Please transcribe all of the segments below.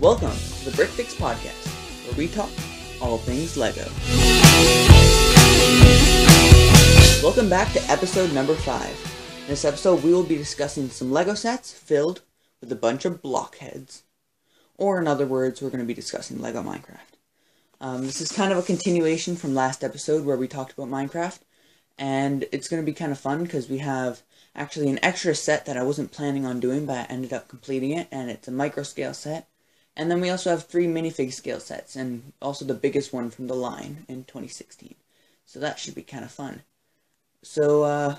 Welcome to the Brick Fix Podcast, where we talk all things Lego. Welcome back to episode number 5. In this episode, we will be discussing some Lego sets filled with a bunch of blockheads. Or, in other words, we're going to be discussing Lego Minecraft. Um, this is kind of a continuation from last episode where we talked about Minecraft, and it's going to be kind of fun because we have actually an extra set that I wasn't planning on doing, but I ended up completing it, and it's a micro scale set. And then we also have three minifig scale sets, and also the biggest one from the line in 2016. So that should be kind of fun. So, uh,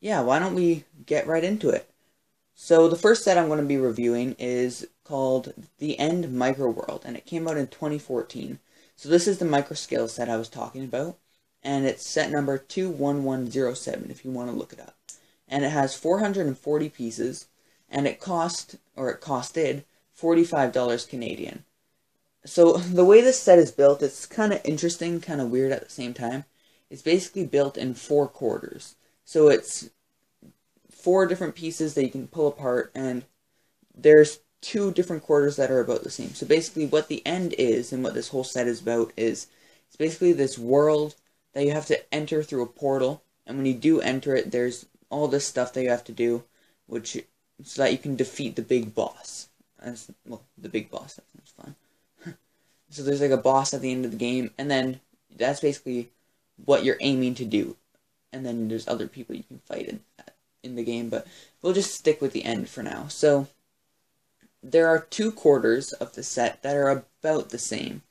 yeah, why don't we get right into it? So the first set I'm going to be reviewing is called The End Micro World, and it came out in 2014. So this is the micro scale set I was talking about, and it's set number 21107 if you want to look it up and it has 440 pieces, and it cost, or it costed, $45 Canadian. So the way this set is built, it's kind of interesting, kind of weird at the same time. It's basically built in four quarters. So it's four different pieces that you can pull apart, and there's two different quarters that are about the same. So basically what the end is, and what this whole set is about, is it's basically this world that you have to enter through a portal, and when you do enter it, there's all this stuff that you have to do, which so that you can defeat the big boss. As well, the big boss. That sounds fun. so there's like a boss at the end of the game, and then that's basically what you're aiming to do. And then there's other people you can fight in in the game, but we'll just stick with the end for now. So there are two quarters of the set that are about the same.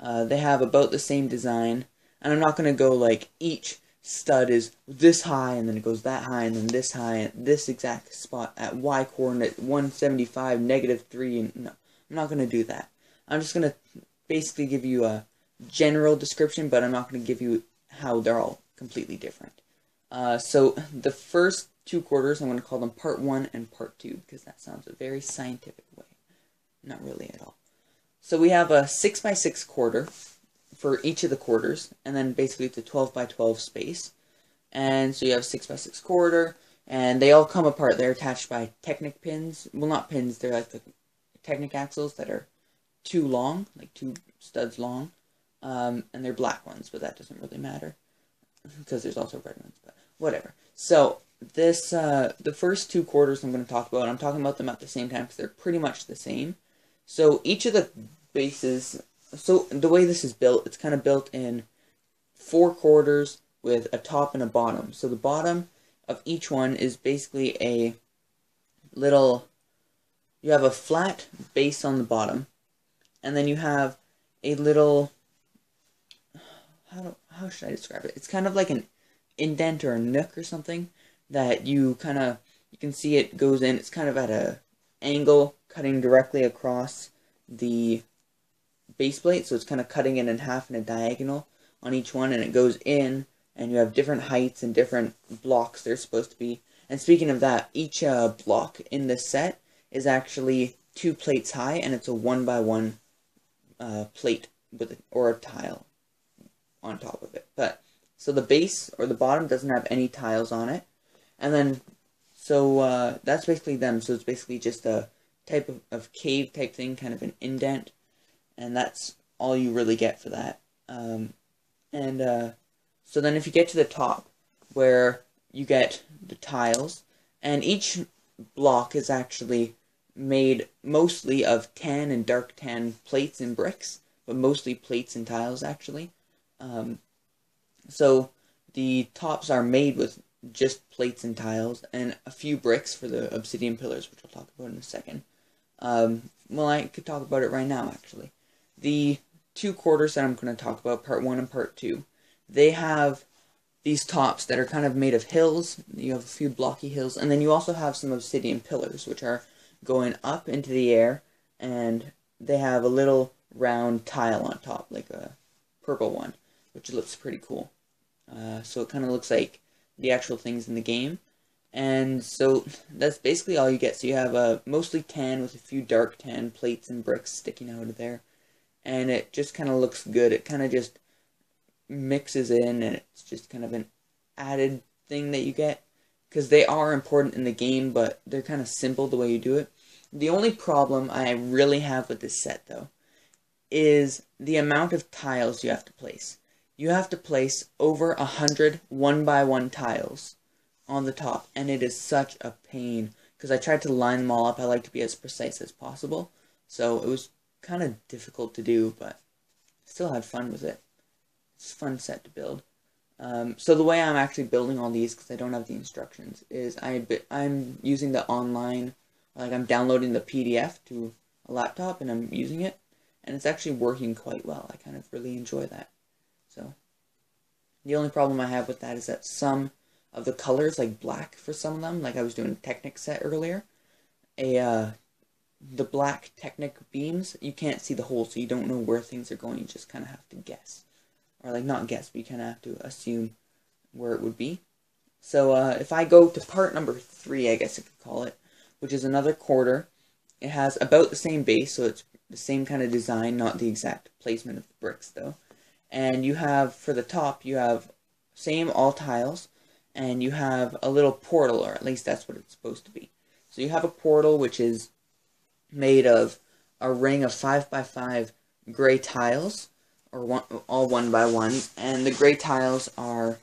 Uh, they have about the same design, and I'm not going to go like each stud is this high and then it goes that high and then this high at this exact spot at y coordinate 175 negative 3 and no i'm not going to do that. I'm just going to basically give you a general description but i'm not going to give you how they're all completely different. Uh, so the first two quarters i'm going to call them part one and part two because that sounds a very scientific way. Not really at all. So we have a six by six quarter for each of the quarters, and then basically it's a 12 by 12 space. And so you have 6 by 6 quarter, and they all come apart. They're attached by Technic pins. Well, not pins, they're like the Technic axles that are too long, like two studs long. Um, and they're black ones, but that doesn't really matter because there's also red ones, but whatever. So this, uh, the first two quarters I'm going to talk about, I'm talking about them at the same time because they're pretty much the same. So each of the bases so the way this is built, it's kind of built in four quarters with a top and a bottom. So the bottom of each one is basically a little, you have a flat base on the bottom, and then you have a little, how, do, how should I describe it? It's kind of like an indent or a nook or something that you kind of, you can see it goes in, it's kind of at a angle cutting directly across the base plate, so it's kind of cutting it in half in a diagonal on each one, and it goes in, and you have different heights and different blocks they're supposed to be. And speaking of that, each uh, block in this set is actually two plates high, and it's a one by one uh, plate with or a tile on top of it. But so the base or the bottom doesn't have any tiles on it, and then so uh, that's basically them. So it's basically just a type of, of cave type thing, kind of an indent and that's all you really get for that. Um, and uh, so then if you get to the top, where you get the tiles, and each block is actually made mostly of tan and dark tan plates and bricks, but mostly plates and tiles actually. Um, so the tops are made with just plates and tiles and a few bricks for the obsidian pillars, which I'll talk about in a second. Um, well, I could talk about it right now, actually the two quarters that I'm going to talk about, part one and part two, they have these tops that are kind of made of hills. You have a few blocky hills, and then you also have some obsidian pillars, which are going up into the air, and they have a little round tile on top, like a purple one, which looks pretty cool. Uh, so it kind of looks like the actual things in the game. And so that's basically all you get. So you have a mostly tan with a few dark tan plates and bricks sticking out of there and it just kind of looks good. It kind of just mixes in, and it's just kind of an added thing that you get because they are important in the game, but they're kind of simple the way you do it. The only problem I really have with this set, though, is the amount of tiles you have to place. You have to place over a hundred one by one tiles on the top, and it is such a pain because I tried to line them all up. I like to be as precise as possible, so it was kind of difficult to do, but still had fun with it. It's a fun set to build. Um, so the way I'm actually building all these, because I don't have the instructions, is I I'm using the online, like I'm downloading the PDF to a laptop and I'm using it, and it's actually working quite well. I kind of really enjoy that. So the only problem I have with that is that some of the colors, like black for some of them, like I was doing Technic set earlier, a uh, the black Technic beams, you can't see the hole, so you don't know where things are going. You just kind of have to guess or like not guess, but you kind of have to assume where it would be. So uh, if I go to part number three, I guess I could call it, which is another quarter, it has about the same base, so it's the same kind of design, not the exact placement of the bricks though. And you have, for the top, you have same all tiles, and you have a little portal, or at least that's what it's supposed to be. So you have a portal which is made of a ring of 5 by 5 gray tiles, or one, all one by one, and the gray tiles are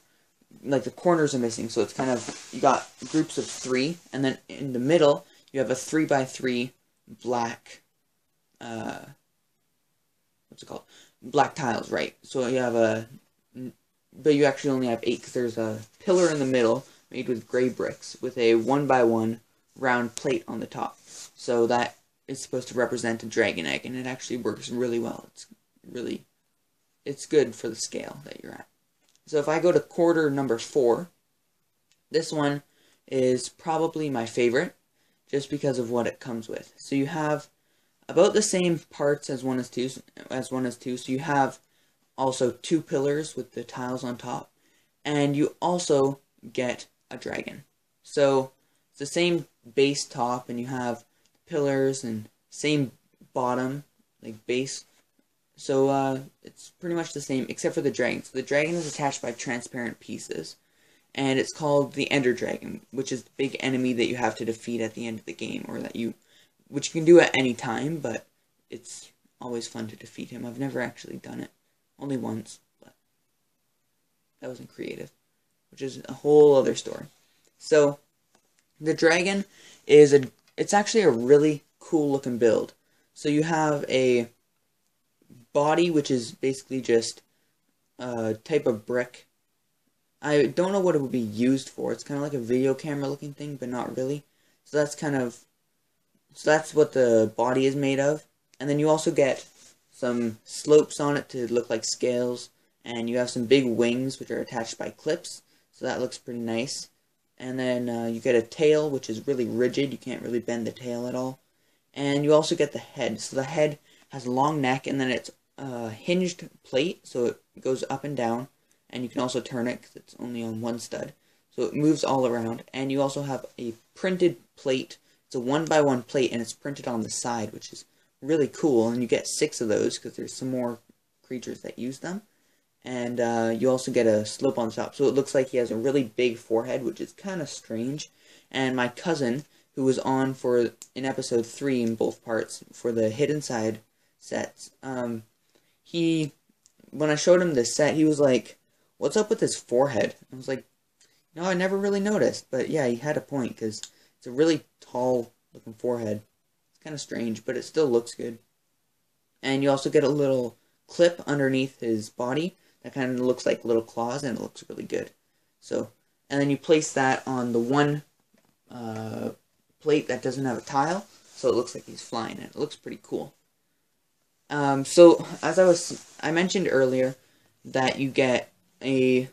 like the corners are missing, so it's kind of you got groups of three, and then in the middle you have a three by three black, uh, what's it called? Black tiles, right? So you have a, but you actually only have eight because there's a pillar in the middle made with gray bricks with a one by one round plate on the top. So that is supposed to represent a dragon egg, and it actually works really well. It's really it's good for the scale that you're at. So if I go to quarter number four, this one is probably my favorite just because of what it comes with. So you have about the same parts as one is two as one is two. So you have also two pillars with the tiles on top, and you also get a dragon. So it's the same base top, and you have pillars and same bottom, like base so uh, it's pretty much the same, except for the dragon. So the dragon is attached by transparent pieces, and it's called the Ender Dragon, which is the big enemy that you have to defeat at the end of the game, or that you, which you can do at any time, but it's always fun to defeat him. I've never actually done it, only once, but that wasn't creative, which is a whole other story. So the dragon is a, it's actually a really cool looking build. So you have a body, which is basically just a type of brick. I don't know what it would be used for. It's kind of like a video camera looking thing, but not really. So that's kind of, so that's what the body is made of. And then you also get some slopes on it to look like scales. And you have some big wings, which are attached by clips. So that looks pretty nice. And then uh, you get a tail, which is really rigid. You can't really bend the tail at all. And you also get the head. So the head has a long neck, and then it's a hinged plate, so it goes up and down, and you can also turn it because it's only on one stud. So it moves all around, and you also have a printed plate. It's a one by one plate, and it's printed on the side, which is really cool. And you get six of those because there's some more creatures that use them. And uh, you also get a slope on top, so it looks like he has a really big forehead, which is kind of strange. And my cousin, who was on for in episode three in both parts for the hidden side sets, um, he, when I showed him this set, he was like, what's up with his forehead? I was like, no, I never really noticed. But yeah, he had a point, because it's a really tall looking forehead. It's kind of strange, but it still looks good. And you also get a little clip underneath his body that kind of looks like little claws, and it looks really good. So, and then you place that on the one uh, plate that doesn't have a tile, so it looks like he's flying, and it looks pretty cool. Um, so as I was, I mentioned earlier that you get a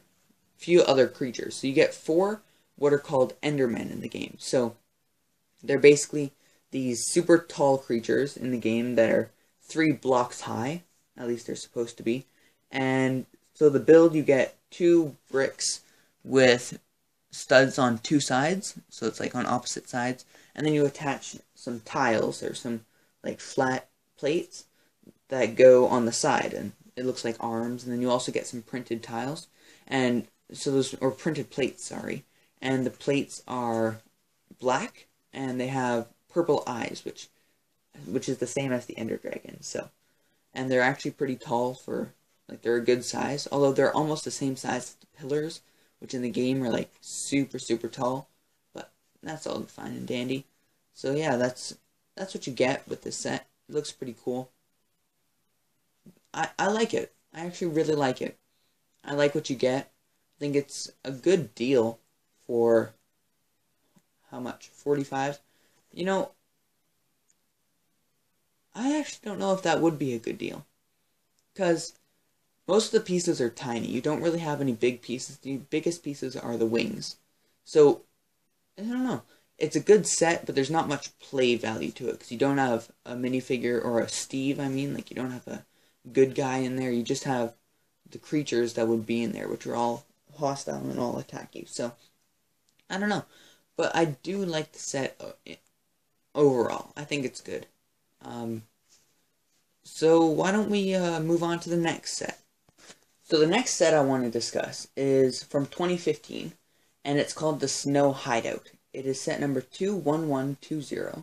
few other creatures. So you get four what are called Endermen in the game. So they're basically these super tall creatures in the game that are three blocks high. At least they're supposed to be. And so the build, you get two bricks with studs on two sides. So it's like on opposite sides. And then you attach some tiles or some like flat plates that go on the side, and it looks like arms. And then you also get some printed tiles, and so those or printed plates, sorry. And the plates are black, and they have purple eyes, which which is the same as the Ender Dragon. So, and they're actually pretty tall for like they're a good size. Although they're almost the same size as the pillars, which in the game are like super super tall. But that's all fine and dandy. So yeah, that's that's what you get with this set. It looks pretty cool. I I like it. I actually really like it. I like what you get. I think it's a good deal for how much? 45? You know, I actually don't know if that would be a good deal. Because most of the pieces are tiny. You don't really have any big pieces. The biggest pieces are the wings. So, I don't know. It's a good set, but there's not much play value to it. Because you don't have a minifigure, or a Steve, I mean. Like, you don't have a good guy in there. You just have the creatures that would be in there, which are all hostile and all attack you. So, I don't know. But I do like the set uh, overall. I think it's good. Um, so why don't we uh, move on to the next set? So the next set I want to discuss is from 2015, and it's called the Snow Hideout. It is set number 21120,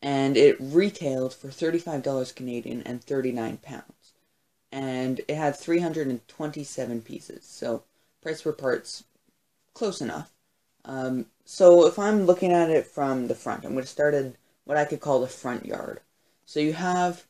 and it retailed for $35 Canadian and 39 pounds. And it had 327 pieces, so price per parts, close enough. Um, so if I'm looking at it from the front, I'm going to start at what I could call the front yard. So you have,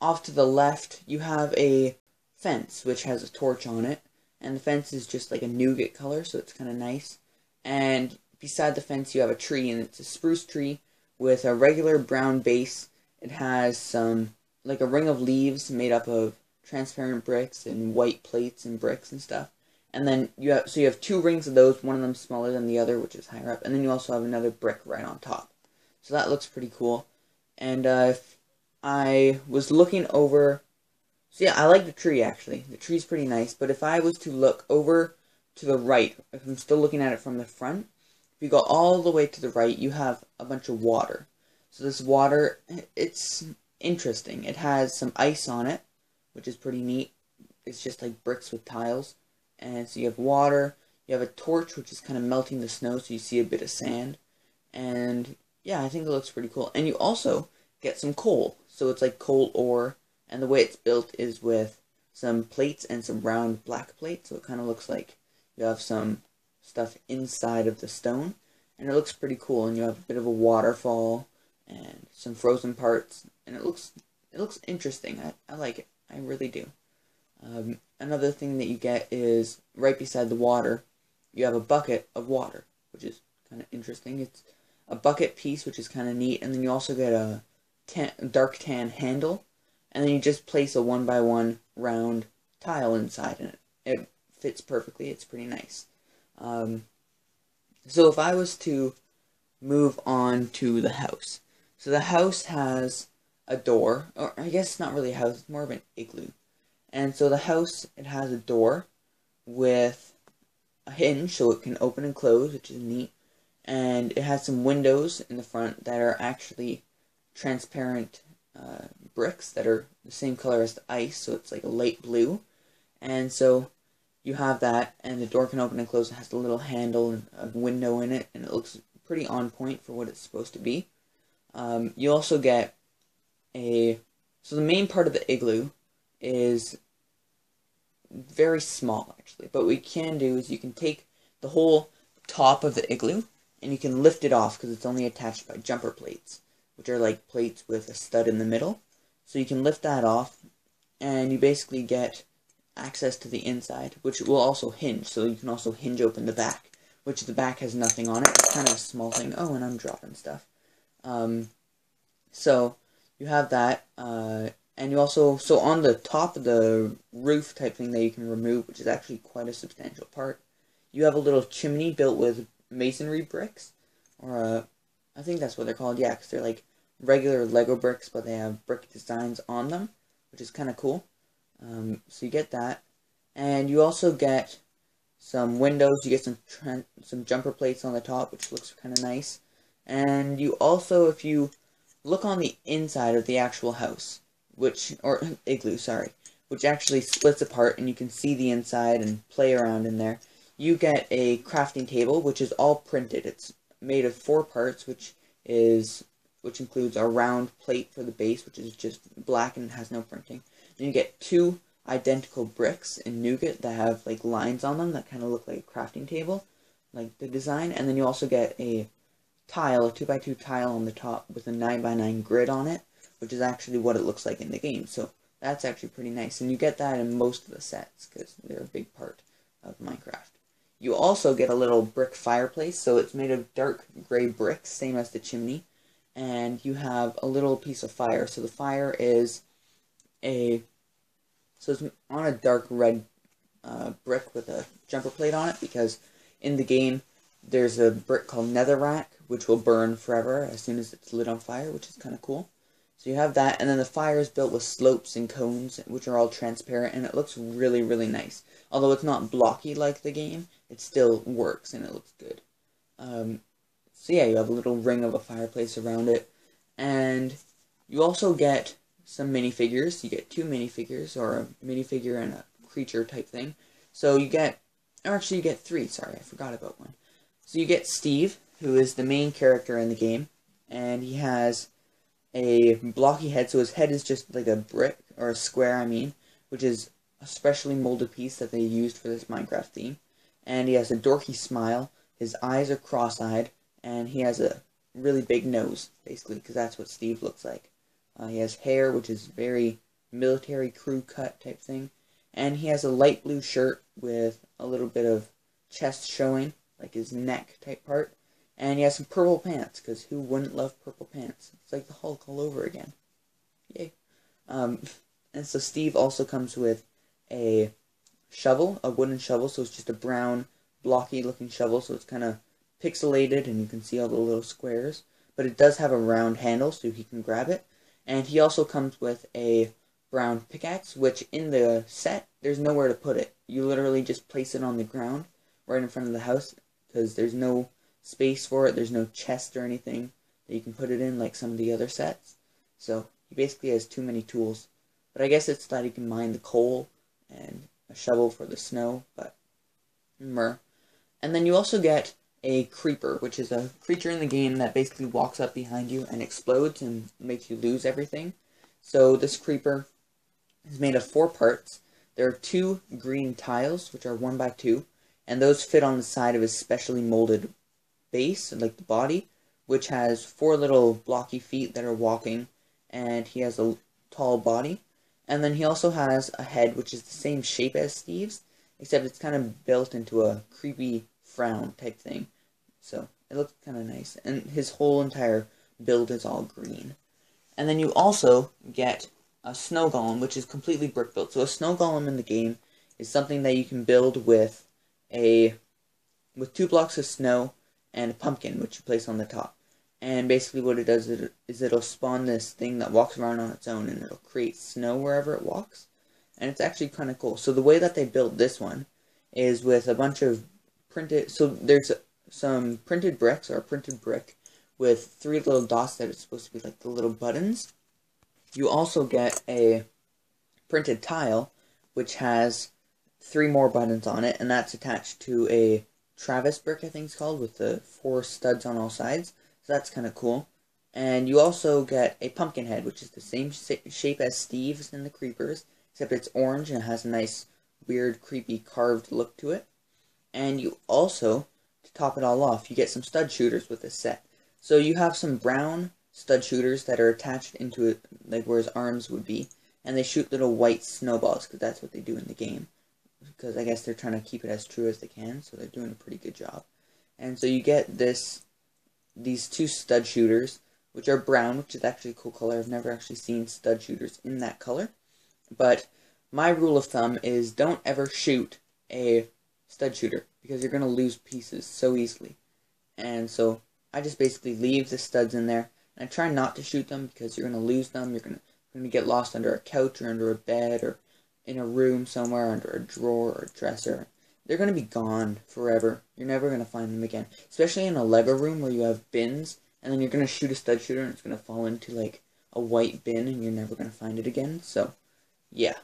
off to the left, you have a fence, which has a torch on it. And the fence is just like a nougat color, so it's kind of nice. And beside the fence, you have a tree, and it's a spruce tree with a regular brown base. It has some, like a ring of leaves made up of transparent bricks and white plates and bricks and stuff. And then you have, so you have two rings of those, one of them smaller than the other, which is higher up. And then you also have another brick right on top. So that looks pretty cool. And uh, if I was looking over, so yeah, I like the tree actually. The tree's pretty nice. But if I was to look over to the right, if I'm still looking at it from the front, if you go all the way to the right, you have a bunch of water. So this water, it's interesting. It has some ice on it, which is pretty neat. It's just like bricks with tiles. And so you have water, you have a torch, which is kind of melting the snow, so you see a bit of sand. And yeah, I think it looks pretty cool. And you also get some coal. So it's like coal ore, and the way it's built is with some plates and some round black plates, so it kind of looks like you have some stuff inside of the stone, and it looks pretty cool, and you have a bit of a waterfall and some frozen parts, and it looks it looks interesting. I, I like it. I really do. Um, another thing that you get is right beside the water, you have a bucket of water, which is kind of interesting. It's a bucket piece, which is kind of neat, and then you also get a tan, dark tan handle, and then you just place a one by one round tile inside, and it, it fits perfectly. It's pretty nice. Um, so if I was to move on to the house, so the house has a door, or I guess it's not really a house, it's more of an igloo. And so the house, it has a door with a hinge so it can open and close, which is neat. And it has some windows in the front that are actually transparent uh, bricks that are the same color as the ice, so it's like a light blue. And so you have that, and the door can open and close. It has a little handle and a window in it, and it looks pretty on point for what it's supposed to be. Um, you also get a so the main part of the igloo is very small actually. But what you can do is you can take the whole top of the igloo and you can lift it off because it's only attached by jumper plates, which are like plates with a stud in the middle. So you can lift that off and you basically get access to the inside, which will also hinge. So you can also hinge open the back, which the back has nothing on it. It's kind of a small thing. Oh, and I'm dropping stuff. Um, so you have that. Uh, and you also, so on the top of the roof type thing that you can remove, which is actually quite a substantial part, you have a little chimney built with masonry bricks, or uh, I think that's what they're called, yeah, because they're like regular Lego bricks, but they have brick designs on them, which is kind of cool. Um, so you get that, and you also get some windows, you get some some jumper plates on the top, which looks kind of nice, and you also, if you look on the inside of the actual house, which, or igloo, sorry, which actually splits apart and you can see the inside and play around in there. You get a crafting table, which is all printed. It's made of four parts, which is which includes a round plate for the base, which is just black and has no printing. Then you get two identical bricks in nougat that have like lines on them that kind of look like a crafting table, like the design. And then you also get a tile, a 2x2 tile on the top with a 9x9 grid on it, which is actually what it looks like in the game. So that's actually pretty nice. And you get that in most of the sets because they're a big part of Minecraft. You also get a little brick fireplace, so it's made of dark gray bricks, same as the chimney. And you have a little piece of fire. So the fire is a so it's on a dark red uh, brick with a jumper plate on it because in the game there's a brick called netherrack which will burn forever as soon as it's lit on fire, which is kind of cool. So you have that, and then the fire is built with slopes and cones, which are all transparent, and it looks really, really nice. Although it's not blocky like the game, it still works, and it looks good. Um, so yeah, you have a little ring of a fireplace around it, and you also get some minifigures. You get two minifigures, or a minifigure and a creature type thing. So you get, or actually you get three, sorry, I forgot about one. So you get Steve, who is the main character in the game, and he has a blocky head, so his head is just like a brick, or a square, I mean, which is a specially molded piece that they used for this Minecraft theme. And he has a dorky smile, his eyes are cross-eyed, and he has a really big nose, basically, because that's what Steve looks like. Uh, he has hair, which is very military crew cut type thing. And he has a light blue shirt with a little bit of chest showing, like his neck type part. And he has some purple pants, because who wouldn't love purple pants? It's like the Hulk all over again. Yay. Um, and so Steve also comes with a shovel, a wooden shovel, so it's just a brown, blocky looking shovel, so it's kind of pixelated and you can see all the little squares. But it does have a round handle, so he can grab it. And he also comes with a brown pickaxe, which in the set, there's nowhere to put it. You literally just place it on the ground, right in front of the house, because there's no space for it, there's no chest or anything that you can put it in like some of the other sets. So, he basically has too many tools. But I guess it's that he can mine the coal and a shovel for the snow, but mer. And then you also get a creeper, which is a creature in the game that basically walks up behind you and explodes and makes you lose everything. So this creeper is made of four parts. There are two green tiles, which are one by two, and those fit on the side of his specially molded base, like the body, which has four little blocky feet that are walking, and he has a tall body. And then he also has a head, which is the same shape as Steve's, except it's kind of built into a creepy frown type thing. So it looks kind of nice. And his whole entire build is all green. And then you also get a snow golem, which is completely brick built. So a snow golem in the game is something that you can build with a with two blocks of snow and a pumpkin, which you place on the top. And basically what it does is it'll spawn this thing that walks around on its own, and it'll create snow wherever it walks. And it's actually kind of cool. So the way that they built this one is with a bunch of printed... So there's some printed bricks or a printed brick with three little dots that are supposed to be like the little buttons. You also get a printed tile which has three more buttons on it and that's attached to a Travis brick I think it's called with the four studs on all sides. So that's kind of cool. And you also get a pumpkin head which is the same shape as Steve's and the Creepers except it's orange and it has a nice weird creepy carved look to it. And you also to top it all off, you get some stud shooters with this set. So you have some brown stud shooters that are attached into it, like where his arms would be, and they shoot little white snowballs, because that's what they do in the game. Because I guess they're trying to keep it as true as they can, so they're doing a pretty good job. And so you get this, these two stud shooters, which are brown, which is actually a cool color. I've never actually seen stud shooters in that color. But my rule of thumb is don't ever shoot a stud shooter because you're going to lose pieces so easily. And so I just basically leave the studs in there. And I try not to shoot them because you're going to lose them. You're going to, get lost under a couch or under a bed or in a room somewhere under a drawer or a dresser. They're going to be gone forever. You're never going to find them again. Especially in a Lego room where you have bins and then you're going to shoot a stud shooter and it's going to fall into like a white bin and you're never going to find it again. So, yeah.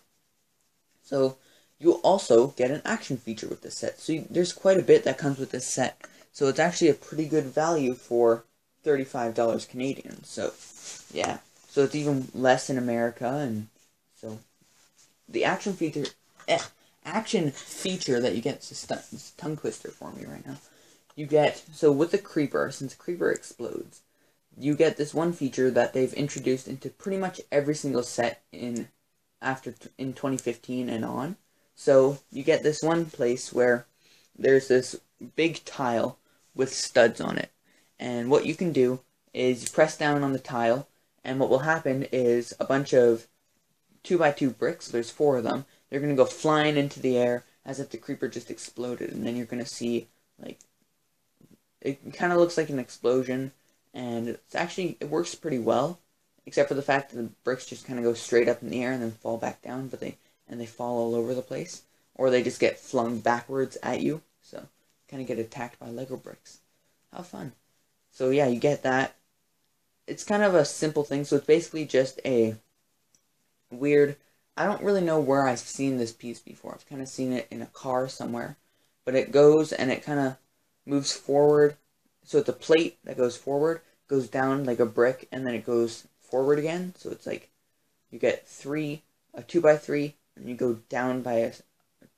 So, you also get an action feature with this set. So you, there's quite a bit that comes with this set. So it's actually a pretty good value for $35 Canadian. So, yeah. So it's even less in America, and so the action feature, eh, action feature that you get is a tongue twister for me right now. You get so with the creeper, since creeper explodes, you get this one feature that they've introduced into pretty much every single set in after in 2015 and on. So you get this one place where there's this big tile with studs on it. And what you can do is you press down on the tile and what will happen is a bunch of 2 by 2 bricks, there's four of them, they're going to go flying into the air as if the creeper just exploded. And then you're going to see, like, it kind of looks like an explosion. And it's actually, it works pretty well. Except for the fact that the bricks just kind of go straight up in the air and then fall back down. But they, and they fall all over the place. Or they just get flung backwards at you. So, kind of get attacked by Lego bricks. How fun. So yeah, you get that it's kind of a simple thing. So it's basically just a weird. I don't really know where I've seen this piece before. I've kind of seen it in a car somewhere, but it goes and it kind of moves forward. So it's a plate that goes forward, goes down like a brick, and then it goes forward again. So it's like you get three, a two by three, and you go down by a,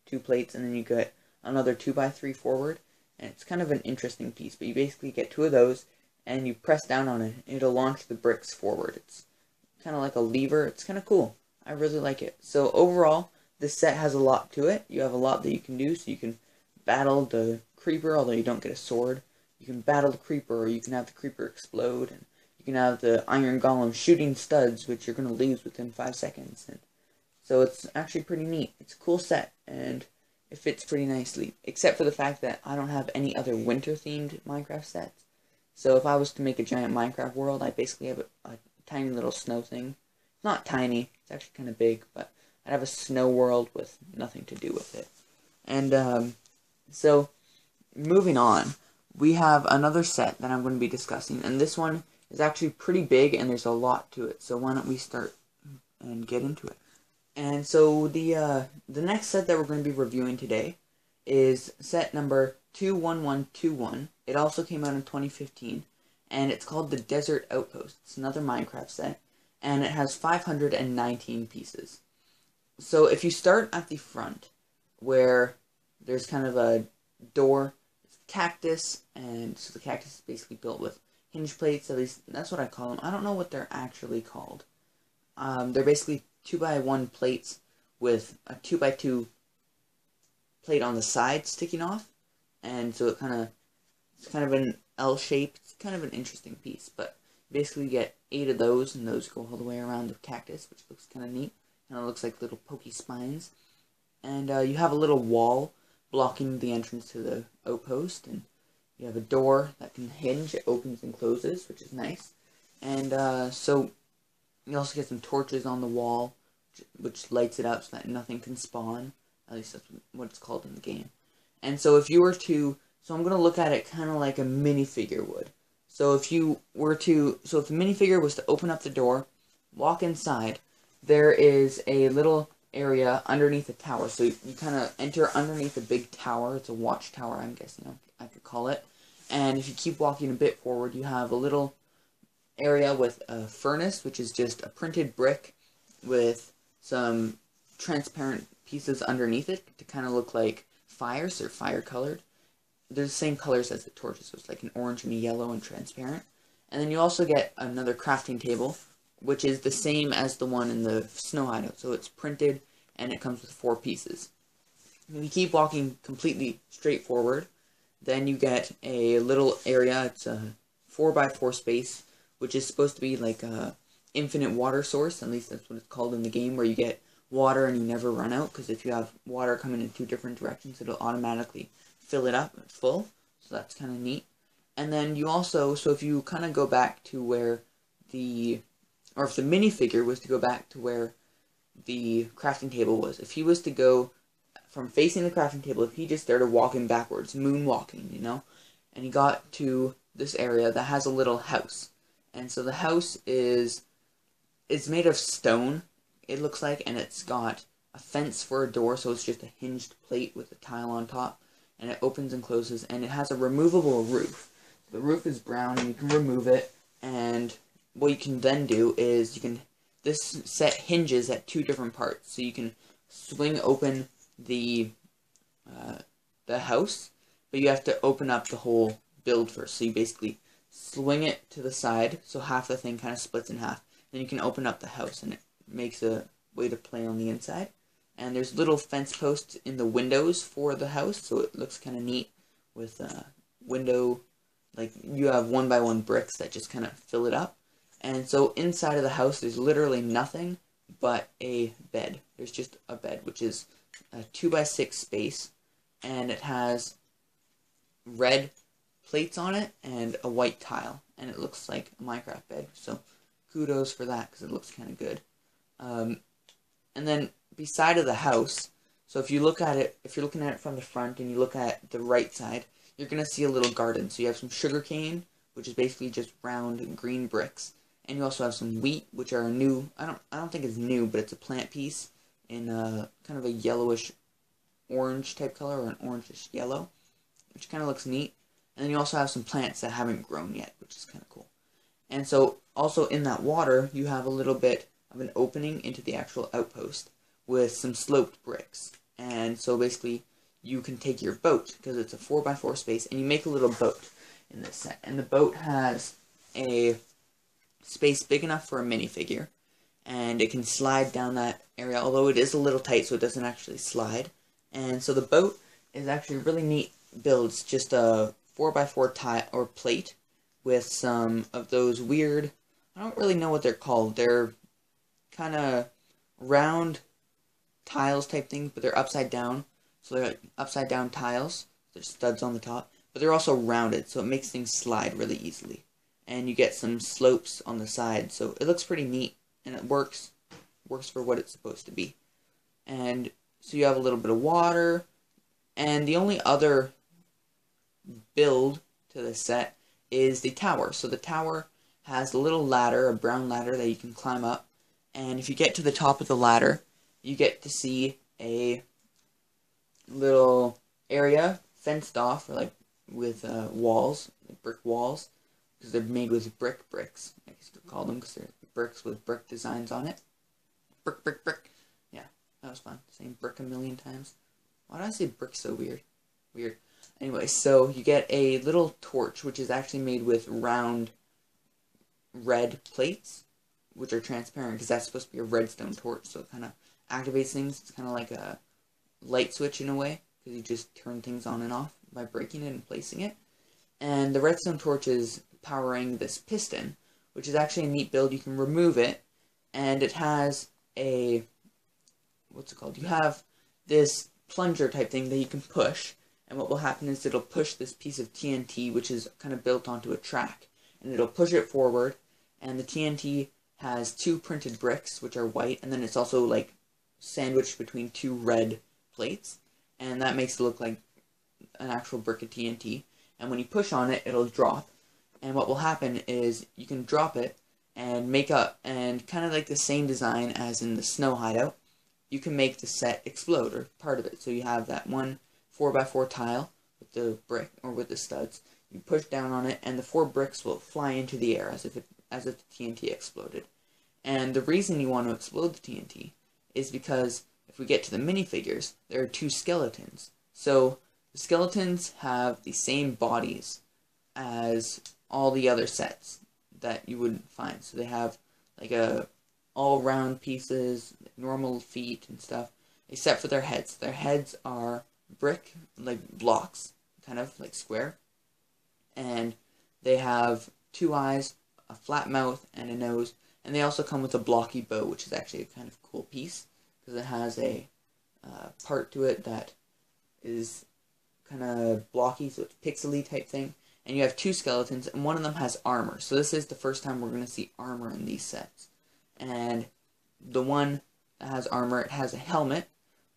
two plates, and then you get another two by three forward. And it's kind of an interesting piece, but you basically get two of those, and you press down on it, and it'll launch the bricks forward. It's kind of like a lever. It's kind of cool. I really like it. So overall, this set has a lot to it. You have a lot that you can do. So you can battle the creeper, although you don't get a sword. You can battle the creeper, or you can have the creeper explode, and you can have the iron golem shooting studs, which you're going to lose within five seconds. And so it's actually pretty neat. It's a cool set, and it fits pretty nicely. Except for the fact that I don't have any other winter-themed Minecraft sets. So if I was to make a giant Minecraft world, I basically have a, a tiny little snow thing. It's not tiny, it's actually kind of big, but I'd have a snow world with nothing to do with it. And, um, so, moving on, we have another set that I'm going to be discussing, and this one is actually pretty big, and there's a lot to it, so why don't we start and get into it. And so, the, uh, the next set that we're going to be reviewing today is set number 21121. It also came out in 2015, and it's called the Desert Outpost. It's another Minecraft set, and it has 519 pieces. So if you start at the front, where there's kind of a door, cactus, and so the cactus is basically built with hinge plates, at least that's what I call them. I don't know what they're actually called. Um, they're basically 2 by one plates with a 2 by 2 plate on the side sticking off, and so it kind of it's kind of an L shape. It's kind of an interesting piece, but basically you get eight of those, and those go all the way around the cactus, which looks kind of neat. Kind of looks like little pokey spines, and uh, you have a little wall blocking the entrance to the outpost, and you have a door that can hinge. It opens and closes, which is nice. And uh, so you also get some torches on the wall, which lights it up so that nothing can spawn. At least that's what it's called in the game. And so if you were to, so I'm going to look at it kind of like a minifigure would. So if you were to, so if the minifigure was to open up the door, walk inside, there is a little area underneath the tower. So you, you kind of enter underneath a big tower. It's a watchtower, I'm guessing I could call it. And if you keep walking a bit forward, you have a little area with a furnace, which is just a printed brick with some transparent pieces underneath it to kind of look like fires. They're fire colored. They're the same colors as the torches, so it's like an orange and a yellow and transparent. And then you also get another crafting table, which is the same as the one in the snow hideout. So it's printed and it comes with four pieces. If you keep walking completely straight forward, then you get a little area. It's a 4x4 space, which is supposed to be like a infinite water source. At least that's what it's called in the game, where you get water and you never run out because if you have water coming in two different directions it'll automatically fill it up full so that's kind of neat and then you also so if you kind of go back to where the or if the minifigure was to go back to where the crafting table was if he was to go from facing the crafting table if he just started walking backwards moonwalking you know and he got to this area that has a little house and so the house is it's made of stone it looks like, and it's got a fence for a door, so it's just a hinged plate with a tile on top, and it opens and closes, and it has a removable roof. the roof is brown and you can remove it and what you can then do is you can this set hinges at two different parts so you can swing open the uh, the house but you have to open up the whole build first so you basically swing it to the side so half the thing kind of splits in half. Then you can open up the house and it makes a way to play on the inside. And there's little fence posts in the windows for the house so it looks kind of neat with uh, window like you have one by one bricks that just kind of fill it up. And so inside of the house there's literally nothing but a bed. There's just a bed which is a two by six space and it has red plates on it and a white tile and it looks like a minecraft bed so kudos for that because it looks kind of good um, and then beside of the house so if you look at it if you're looking at it from the front and you look at the right side you're to see a little garden. So you have some sugar cane, which is basically just round green bricks. And you also have some wheat, which are new. I don't I don't think it's new, but it's a plant piece in a, kind of a yellowish orange type color or an orangish yellow, which kind of looks neat. And then you also have some plants that haven't grown yet, which is kind of cool. And so also in that water, you have a little bit of an opening into the actual outpost with some sloped bricks. And so basically you can take your boat because it's a 4x4 space and you make a little boat in this set. And the boat has a space big enough for a minifigure and it can slide down that area although it is a little tight so it doesn't actually slide. And so the boat is actually really neat build. It's just a 4x4 tile or plate with some of those weird, I don't really know what they're called. They're kind of round tiles type things, but they're upside down so they're like upside down tiles. There's studs on the top. But they're also rounded, so it makes things slide really easily. And you get some slopes on the side, so it looks pretty neat. And it works. Works for what it's supposed to be. And so you have a little bit of water. And the only other build to the set is the tower. So the tower has a little ladder, a brown ladder that you can climb up. And if you get to the top of the ladder, you get to see a little area fenced off, or like with uh, walls, like brick walls, because they're made with brick bricks. I guess you could call them because they're bricks with brick designs on it. Brick, brick, brick. Yeah, that was fun. Saying brick a million times. Why did I say brick so weird? Weird. Anyway, so you get a little torch, which is actually made with round red plates, which are transparent because that's supposed to be a redstone torch, so it kind of activates things. It's kind of like a light switch in a way, because you just turn things on and off by breaking it and placing it. And the redstone torch is powering this piston, which is actually a neat build. You can remove it, and it has a, what's it called? You have this plunger type thing that you can push, and what will happen is it'll push this piece of TNT, which is kind of built onto a track, and it'll push it forward, and the TNT has two printed bricks, which are white, and then it's also like sandwiched between two red plates, and that makes it look like an actual brick of TNT. And when you push on it, it'll drop. And what will happen is you can drop it and make up, and kind of like the same design as in the snow hideout, you can make the set explode, or part of it. So you have that one 4x4 tile with the brick, or with the studs. You push down on it, and the four bricks will fly into the air as if it, as if the TNT exploded. And the reason you want to explode the TNT is because if we get to the minifigures, there are two skeletons. So the skeletons have the same bodies as all the other sets that you would find. So they have like a all round pieces, normal feet and stuff, except for their heads. Their heads are brick, like blocks, kind of like square. And they have two eyes, a flat mouth, and a nose. And they also come with a blocky bow, which is actually a kind of cool piece because it has a uh, part to it that is kind of blocky, so it's pixely type thing. And you have two skeletons, and one of them has armor. So this is the first time we're going to see armor in these sets. And the one that has armor, it has a helmet,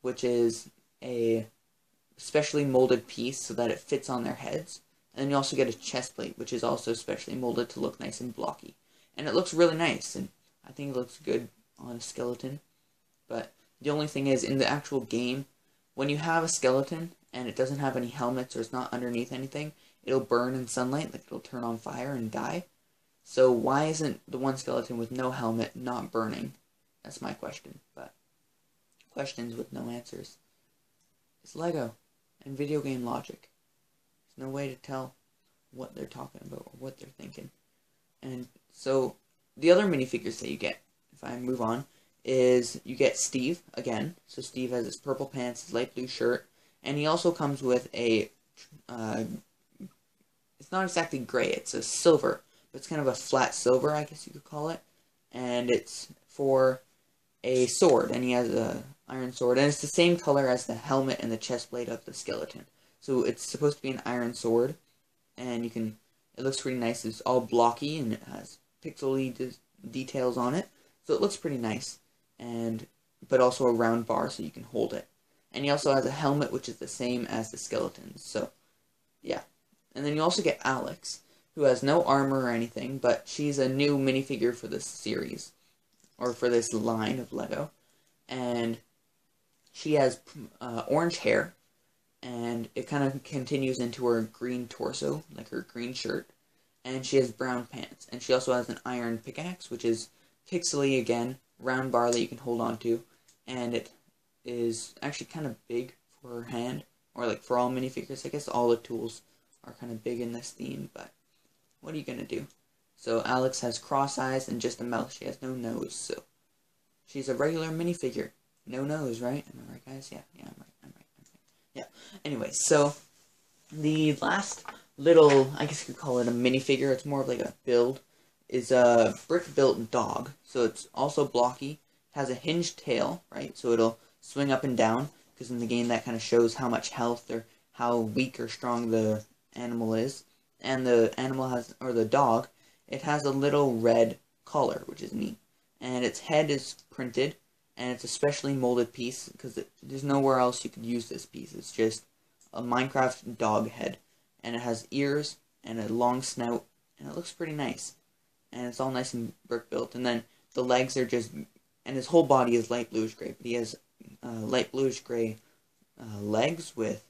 which is a specially molded piece so that it fits on their heads. And then you also get a chest plate, which is also specially molded to look nice and blocky. And it looks really nice, and I think it looks good on a skeleton. But the only thing is, in the actual game, when you have a skeleton and it doesn't have any helmets or it's not underneath anything, it'll burn in sunlight, like it'll turn on fire and die. So why isn't the one skeleton with no helmet not burning? That's my question. But questions with no answers. It's Lego and video game logic. There's no way to tell what they're talking about or what they're thinking. And so the other minifigures that you get, if I move on, is you get Steve again. So Steve has his purple pants, his light blue shirt, and he also comes with a. Uh, it's not exactly gray. It's a silver, but it's kind of a flat silver, I guess you could call it, and it's for a sword, and he has a iron sword, and it's the same color as the helmet and the chest plate of the skeleton. So it's supposed to be an iron sword, and you can. It looks pretty nice. It's all blocky and it has pixely de details on it, so it looks pretty nice and but also a round bar so you can hold it. And he also has a helmet which is the same as the skeletons. So yeah. And then you also get Alex, who has no armor or anything, but she's a new minifigure for this series or for this line of Lego. And she has uh, orange hair and it kind of continues into her green torso, like her green shirt. And she has brown pants. And she also has an iron pickaxe, which is pixely again, round bar that you can hold on to, and it is actually kind of big for her hand, or like for all minifigures. I guess all the tools are kind of big in this theme, but what are you gonna do? So Alex has cross eyes and just a mouth. She has no nose, so she's a regular minifigure. No nose, right? Am I right, guys? Yeah, yeah, I'm right. I'm right. I'm right. Yeah. Anyway, so the last little, I guess you could call it a minifigure. It's more of like a build is a brick-built dog. So it's also blocky, has a hinged tail, right? So it'll swing up and down, because in the game that kind of shows how much health or how weak or strong the animal is. And the animal has, or the dog, it has a little red collar, which is neat. And its head is printed, and it's a specially molded piece, because there's nowhere else you could use this piece. It's just a Minecraft dog head. And it has ears, and a long snout, and it looks pretty nice and it's all nice and brick built. And then the legs are just, and his whole body is light bluish gray, but he has uh, light bluish gray uh, legs with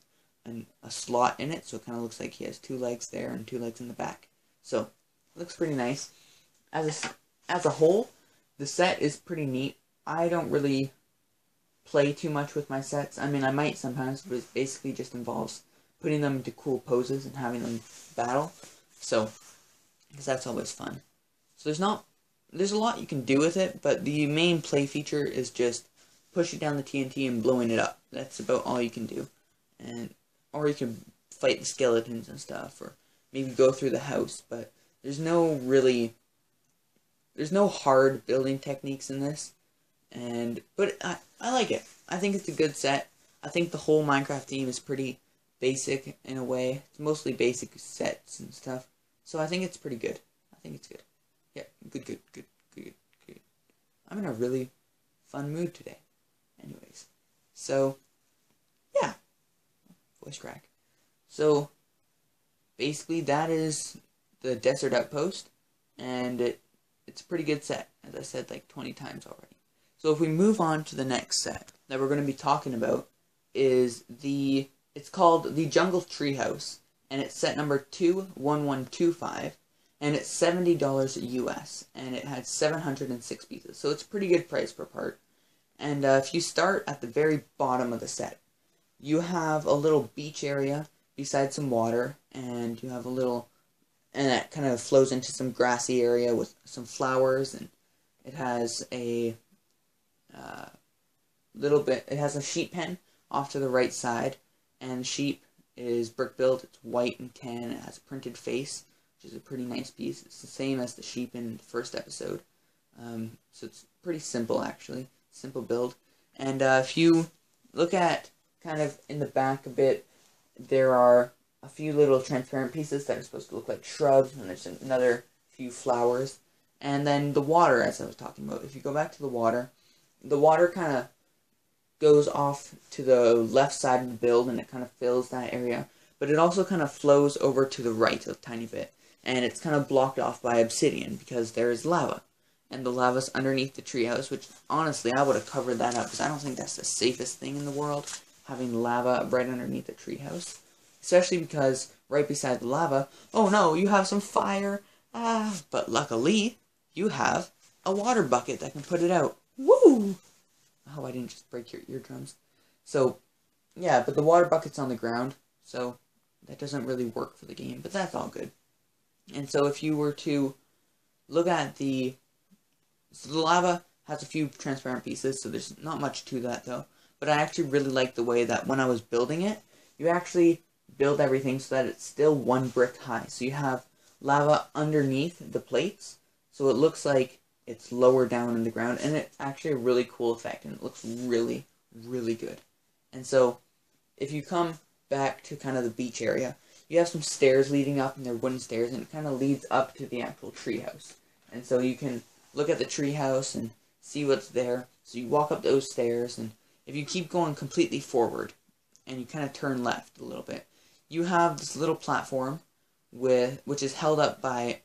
an, a slot in it, so it kind of looks like he has two legs there and two legs in the back. So looks pretty nice. As a, as a whole, the set is pretty neat. I don't really play too much with my sets. I mean, I might sometimes, but it basically just involves putting them into cool poses and having them battle. So, because that's always fun. So there's not, there's a lot you can do with it, but the main play feature is just pushing down the TNT and blowing it up. That's about all you can do. And, or you can fight the skeletons and stuff, or maybe go through the house, but there's no really, there's no hard building techniques in this. And, but I, I like it. I think it's a good set. I think the whole Minecraft theme is pretty basic in a way. It's mostly basic sets and stuff. So I think it's pretty good. I think it's good. Yeah, good, good, good, good, good. I'm in a really fun mood today. Anyways, so, yeah, voice crack. So, basically that is the Desert Outpost, and it, it's a pretty good set, as I said like 20 times already. So if we move on to the next set that we're going to be talking about is the, it's called the Jungle Treehouse, and it's set number 21125, and it's $70 US, and it had 706 pieces, so it's a pretty good price per part. And uh, if you start at the very bottom of the set, you have a little beach area beside some water, and you have a little, and that kind of flows into some grassy area with some flowers, and it has a uh, little bit, it has a sheep pen off to the right side, and sheep is brick built, it's white and tan, it has a printed face, which is a pretty nice piece. It's the same as the sheep in the first episode. Um, so it's pretty simple, actually. Simple build. And uh, if you look at kind of in the back a bit, there are a few little transparent pieces that are supposed to look like shrubs, and there's another few flowers. And then the water, as I was talking about. If you go back to the water, the water kind of goes off to the left side of the build, and it kind of fills that area. But it also kind of flows over to the right a tiny bit and it's kind of blocked off by obsidian because there is lava. And the lava's underneath the treehouse, which honestly I would have covered that up because I don't think that's the safest thing in the world, having lava right underneath the treehouse. Especially because right beside the lava. Oh no, you have some fire. Ah, but luckily, you have a water bucket that can put it out. Oh, I didn't just break your eardrums. So, yeah, but the water bucket's on the ground, so that doesn't really work for the game, but that's all good. And so if you were to look at the, so the lava has a few transparent pieces, so there's not much to that though. But I actually really like the way that when I was building it, you actually build everything so that it's still one brick high. So you have lava underneath the plates, so it looks like it's lower down in the ground, and it's actually a really cool effect, and it looks really, really good. And so, if you come back to kind of the beach area, you have some stairs leading up, and they're wooden stairs, and it kind of leads up to the actual treehouse. And so you can look at the treehouse and see what's there. So you walk up those stairs, and if you keep going completely forward, and you kind of turn left a little bit, you have this little platform with which is held up by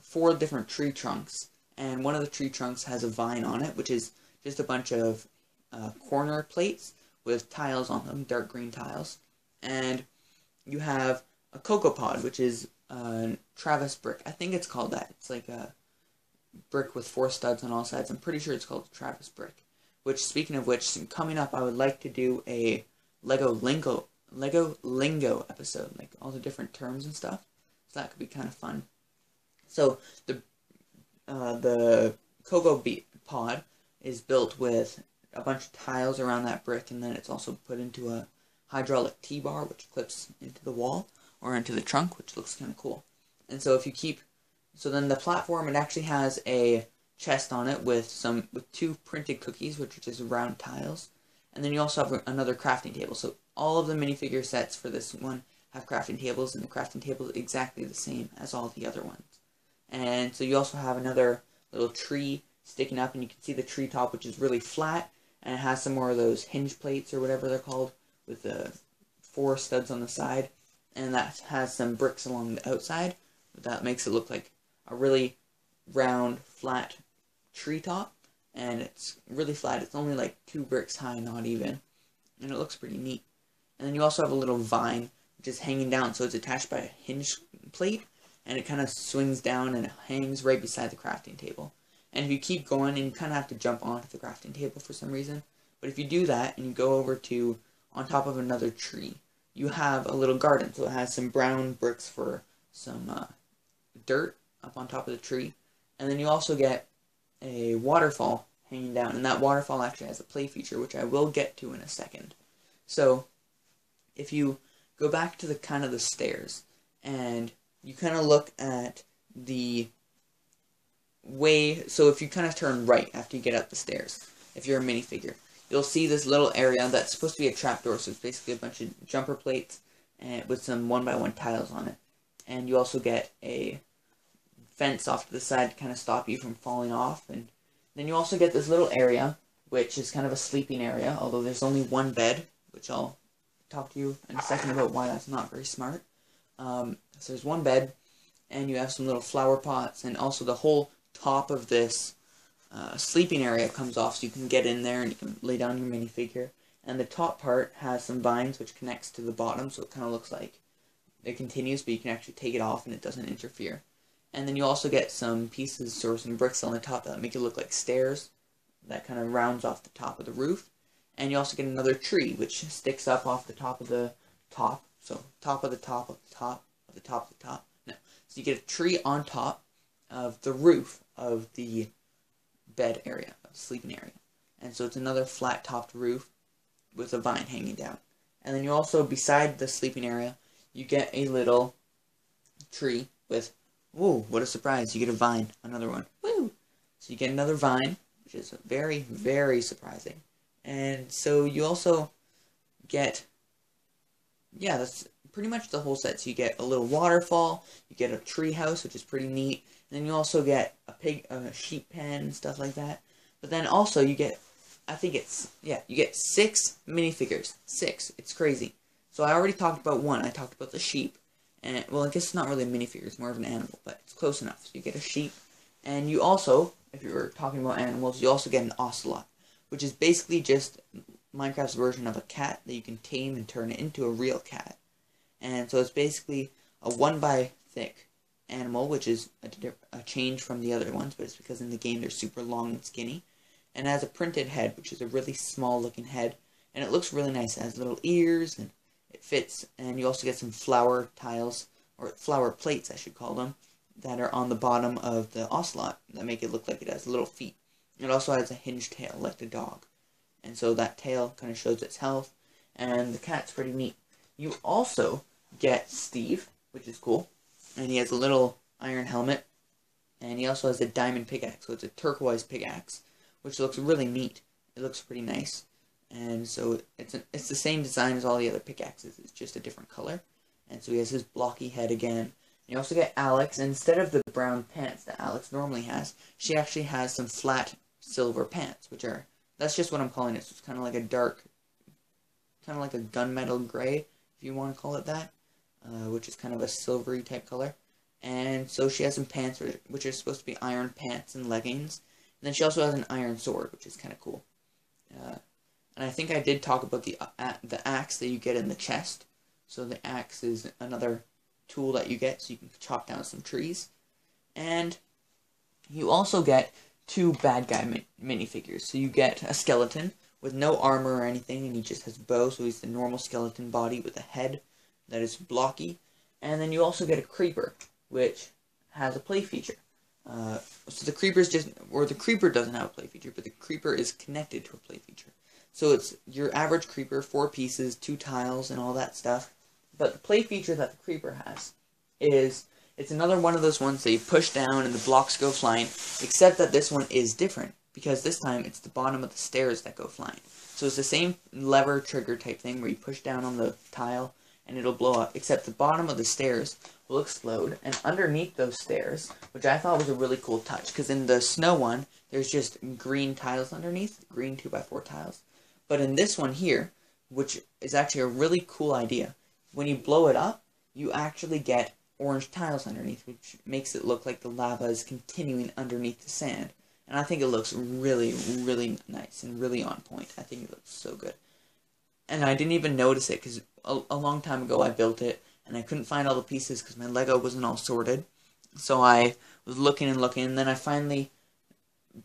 four different tree trunks, and one of the tree trunks has a vine on it, which is just a bunch of uh, corner plates with tiles on them, dark green tiles, and you have a cocoa pod, which is a Travis brick. I think it's called that. It's like a brick with four studs on all sides. I'm pretty sure it's called Travis brick. Which, speaking of which, coming up, I would like to do a Lego lingo, Lego lingo episode, like all the different terms and stuff. So that could be kind of fun. So the uh, the cocoa beet pod is built with a bunch of tiles around that brick, and then it's also put into a hydraulic T-bar, which clips into the wall or into the trunk, which looks kind of cool. And so if you keep, so then the platform, it actually has a chest on it with some, with two printed cookies, which are just round tiles. And then you also have another crafting table. So all of the minifigure sets for this one have crafting tables, and the crafting table is exactly the same as all the other ones. And so you also have another little tree sticking up, and you can see the tree top, which is really flat, and it has some more of those hinge plates or whatever they're called with the four studs on the side, and that has some bricks along the outside. That makes it look like a really round, flat tree top, and it's really flat. It's only like two bricks high, not even, and it looks pretty neat. And then you also have a little vine which is hanging down, so it's attached by a hinge plate, and it kind of swings down and hangs right beside the crafting table. And if you keep going, and you kind of have to jump onto the crafting table for some reason, but if you do that and you go over to on top of another tree, you have a little garden. So it has some brown bricks for some uh, dirt up on top of the tree, and then you also get a waterfall hanging down, and that waterfall actually has a play feature, which I will get to in a second. So if you go back to the kind of the stairs, and you kind of look at the way, so if you kind of turn right after you get up the stairs, if you're a minifigure, you'll see this little area that's supposed to be a trapdoor, so it's basically a bunch of jumper plates and with some one by one tiles on it. And you also get a fence off to the side to kind of stop you from falling off. And then you also get this little area, which is kind of a sleeping area, although there's only one bed, which I'll talk to you in a second about why that's not very smart. Um, so there's one bed, and you have some little flower pots, and also the whole top of this uh, sleeping area comes off, so you can get in there and you can lay down your minifigure. And the top part has some vines which connects to the bottom, so it kind of looks like it continues, but you can actually take it off and it doesn't interfere. And then you also get some pieces or some bricks on the top that make it look like stairs that kind of rounds off the top of the roof. And you also get another tree which sticks up off the top of the top. So top of the top of the top the top of the top. No. So you get a tree on top of the roof of the bed area, a sleeping area. And so it's another flat topped roof with a vine hanging down. And then you also, beside the sleeping area, you get a little tree with, whoa, what a surprise, you get a vine, another one, woo! So you get another vine, which is very, very surprising. And so you also get, yeah, that's pretty much the whole set. So you get a little waterfall, you get a tree house, which is pretty neat, and then you also get a pig, a sheep pen, and stuff like that. But then also you get, I think it's, yeah, you get six minifigures. Six. It's crazy. So I already talked about one. I talked about the sheep. And, well, I guess it's not really a minifigure. It's more of an animal, but it's close enough. So you get a sheep. And you also, if you're talking about animals, you also get an ocelot, which is basically just Minecraft's version of a cat that you can tame and turn it into a real cat. And so it's basically a one by thick animal, which is a, a change from the other ones, but it's because in the game they're super long and skinny. And it has a printed head, which is a really small looking head, and it looks really nice. It has little ears and it fits, and you also get some flower tiles or flower plates, I should call them, that are on the bottom of the ocelot that make it look like it has little feet. It also has a hinged tail, like the dog. And so that tail kind of shows its health, and the cat's pretty neat. You also get Steve, which is cool, and he has a little iron helmet, and he also has a diamond pickaxe, so it's a turquoise pickaxe, which looks really neat. It looks pretty nice, and so it's a, it's the same design as all the other pickaxes. It's just a different color, and so he has his blocky head again, you also get Alex, instead of the brown pants that Alex normally has, she actually has some flat silver pants, which are, that's just what I'm calling it. So it's kind of like a dark, kind of like a gunmetal gray, if you want to call it that, uh, which is kind of a silvery type color. And so she has some pants, which are supposed to be iron pants and leggings. And then she also has an iron sword, which is kind of cool. Uh, and I think I did talk about the uh, the axe that you get in the chest. So the axe is another tool that you get so you can chop down some trees. And you also get two bad guy mi minifigures. So you get a skeleton with no armor or anything, and he just has bow, so he's the normal skeleton body with a head that is blocky. And then you also get a creeper, which has a play feature. Uh, so the creeper is just, or the creeper doesn't have a play feature, but the creeper is connected to a play feature. So it's your average creeper, four pieces, two tiles, and all that stuff. But the play feature that the Creeper has is it's another one of those ones that you push down and the blocks go flying, except that this one is different because this time it's the bottom of the stairs that go flying. So it's the same lever trigger type thing where you push down on the tile and it'll blow up, except the bottom of the stairs will explode, and underneath those stairs, which I thought was a really cool touch, because in the snow one, there's just green tiles underneath, green 2x4 tiles. But in this one here, which is actually a really cool idea, when you blow it up, you actually get orange tiles underneath, which makes it look like the lava is continuing underneath the sand. And I think it looks really, really nice and really on point. I think it looks so good. And I didn't even notice it because a, a, long time ago I built it and I couldn't find all the pieces because my Lego wasn't all sorted. So I was looking and looking and then I finally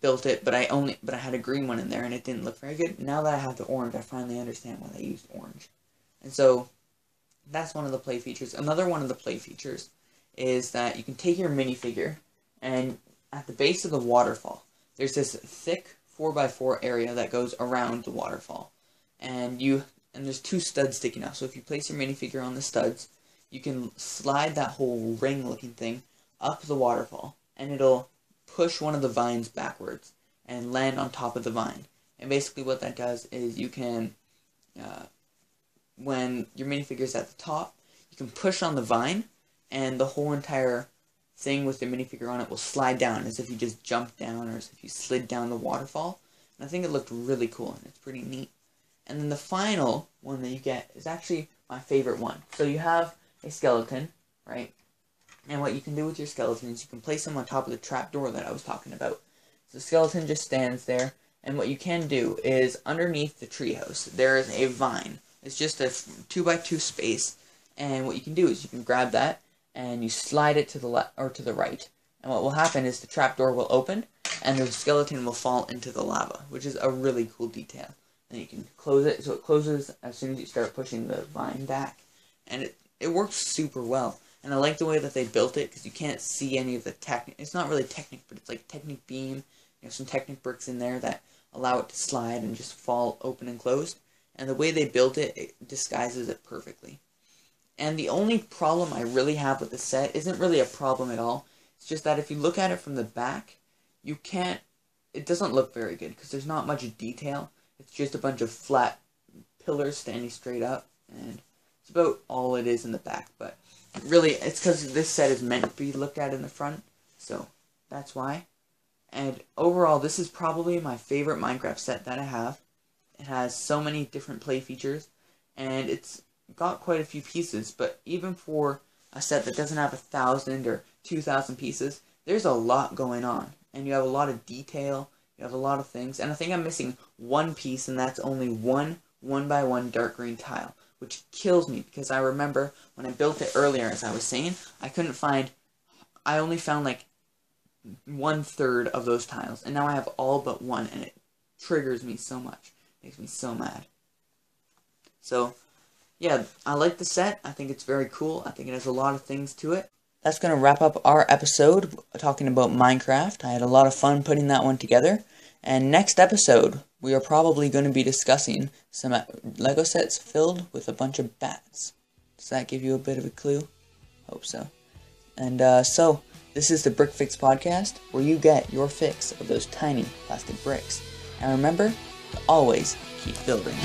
built it, but I only but I had a green one in there and it didn't look very good. Now that I have the orange, I finally understand why they used orange. And so that's one of the play features. Another one of the play features is that you can take your minifigure and at the base of the waterfall, there's this thick 4x4 area that goes around the waterfall. And you and there's two studs sticking out. So if you place your minifigure on the studs, you can slide that whole ring looking thing up the waterfall and it'll push one of the vines backwards and land on top of the vine. And basically what that does is you can uh, when your minifigure is at the top, you can push on the vine, and the whole entire thing with the minifigure on it will slide down as if you just jumped down or as if you slid down the waterfall. And I think it looked really cool, and it's pretty neat. And then the final one that you get is actually my favorite one. So you have a skeleton, right? And what you can do with your skeleton is you can place them on top of the trap door that I was talking about. So the skeleton just stands there, and what you can do is underneath the treehouse, there is a vine it's just a 2 by 2 space, and what you can do is you can grab that, and you slide it to the left, or to the right. And what will happen is the trapdoor will open, and the skeleton will fall into the lava, which is a really cool detail. And you can close it, so it closes as soon as you start pushing the vine back. And it, it works super well. And I like the way that they built it, because you can't see any of the tech. It's not really Technic, but it's like Technic beam. You know, some Technic bricks in there that allow it to slide and just fall open and closed and the way they built it, it disguises it perfectly. And the only problem I really have with the set isn't really a problem at all. It's just that if you look at it from the back, you can't, it doesn't look very good because there's not much detail. It's just a bunch of flat pillars standing straight up, and it's about all it is in the back. But really, it's because this set is meant to be looked at in the front, so that's why. And overall, this is probably my favorite Minecraft set that I have. It has so many different play features, and it's got quite a few pieces, but even for a set that doesn't have a thousand or two thousand pieces, there's a lot going on, and you have a lot of detail, you have a lot of things, and I think I'm missing one piece, and that's only one one by one dark green tile, which kills me because I remember when I built it earlier, as I was saying, I couldn't find, I only found like one third of those tiles, and now I have all but one, and it triggers me so much. Makes me so mad. So, yeah, I like the set. I think it's very cool. I think it has a lot of things to it. That's going to wrap up our episode talking about Minecraft. I had a lot of fun putting that one together. And next episode, we are probably going to be discussing some Lego sets filled with a bunch of bats. Does that give you a bit of a clue? Hope so. And uh, so, this is the Brick Fix podcast, where you get your fix of those tiny plastic bricks. And remember to always keep building.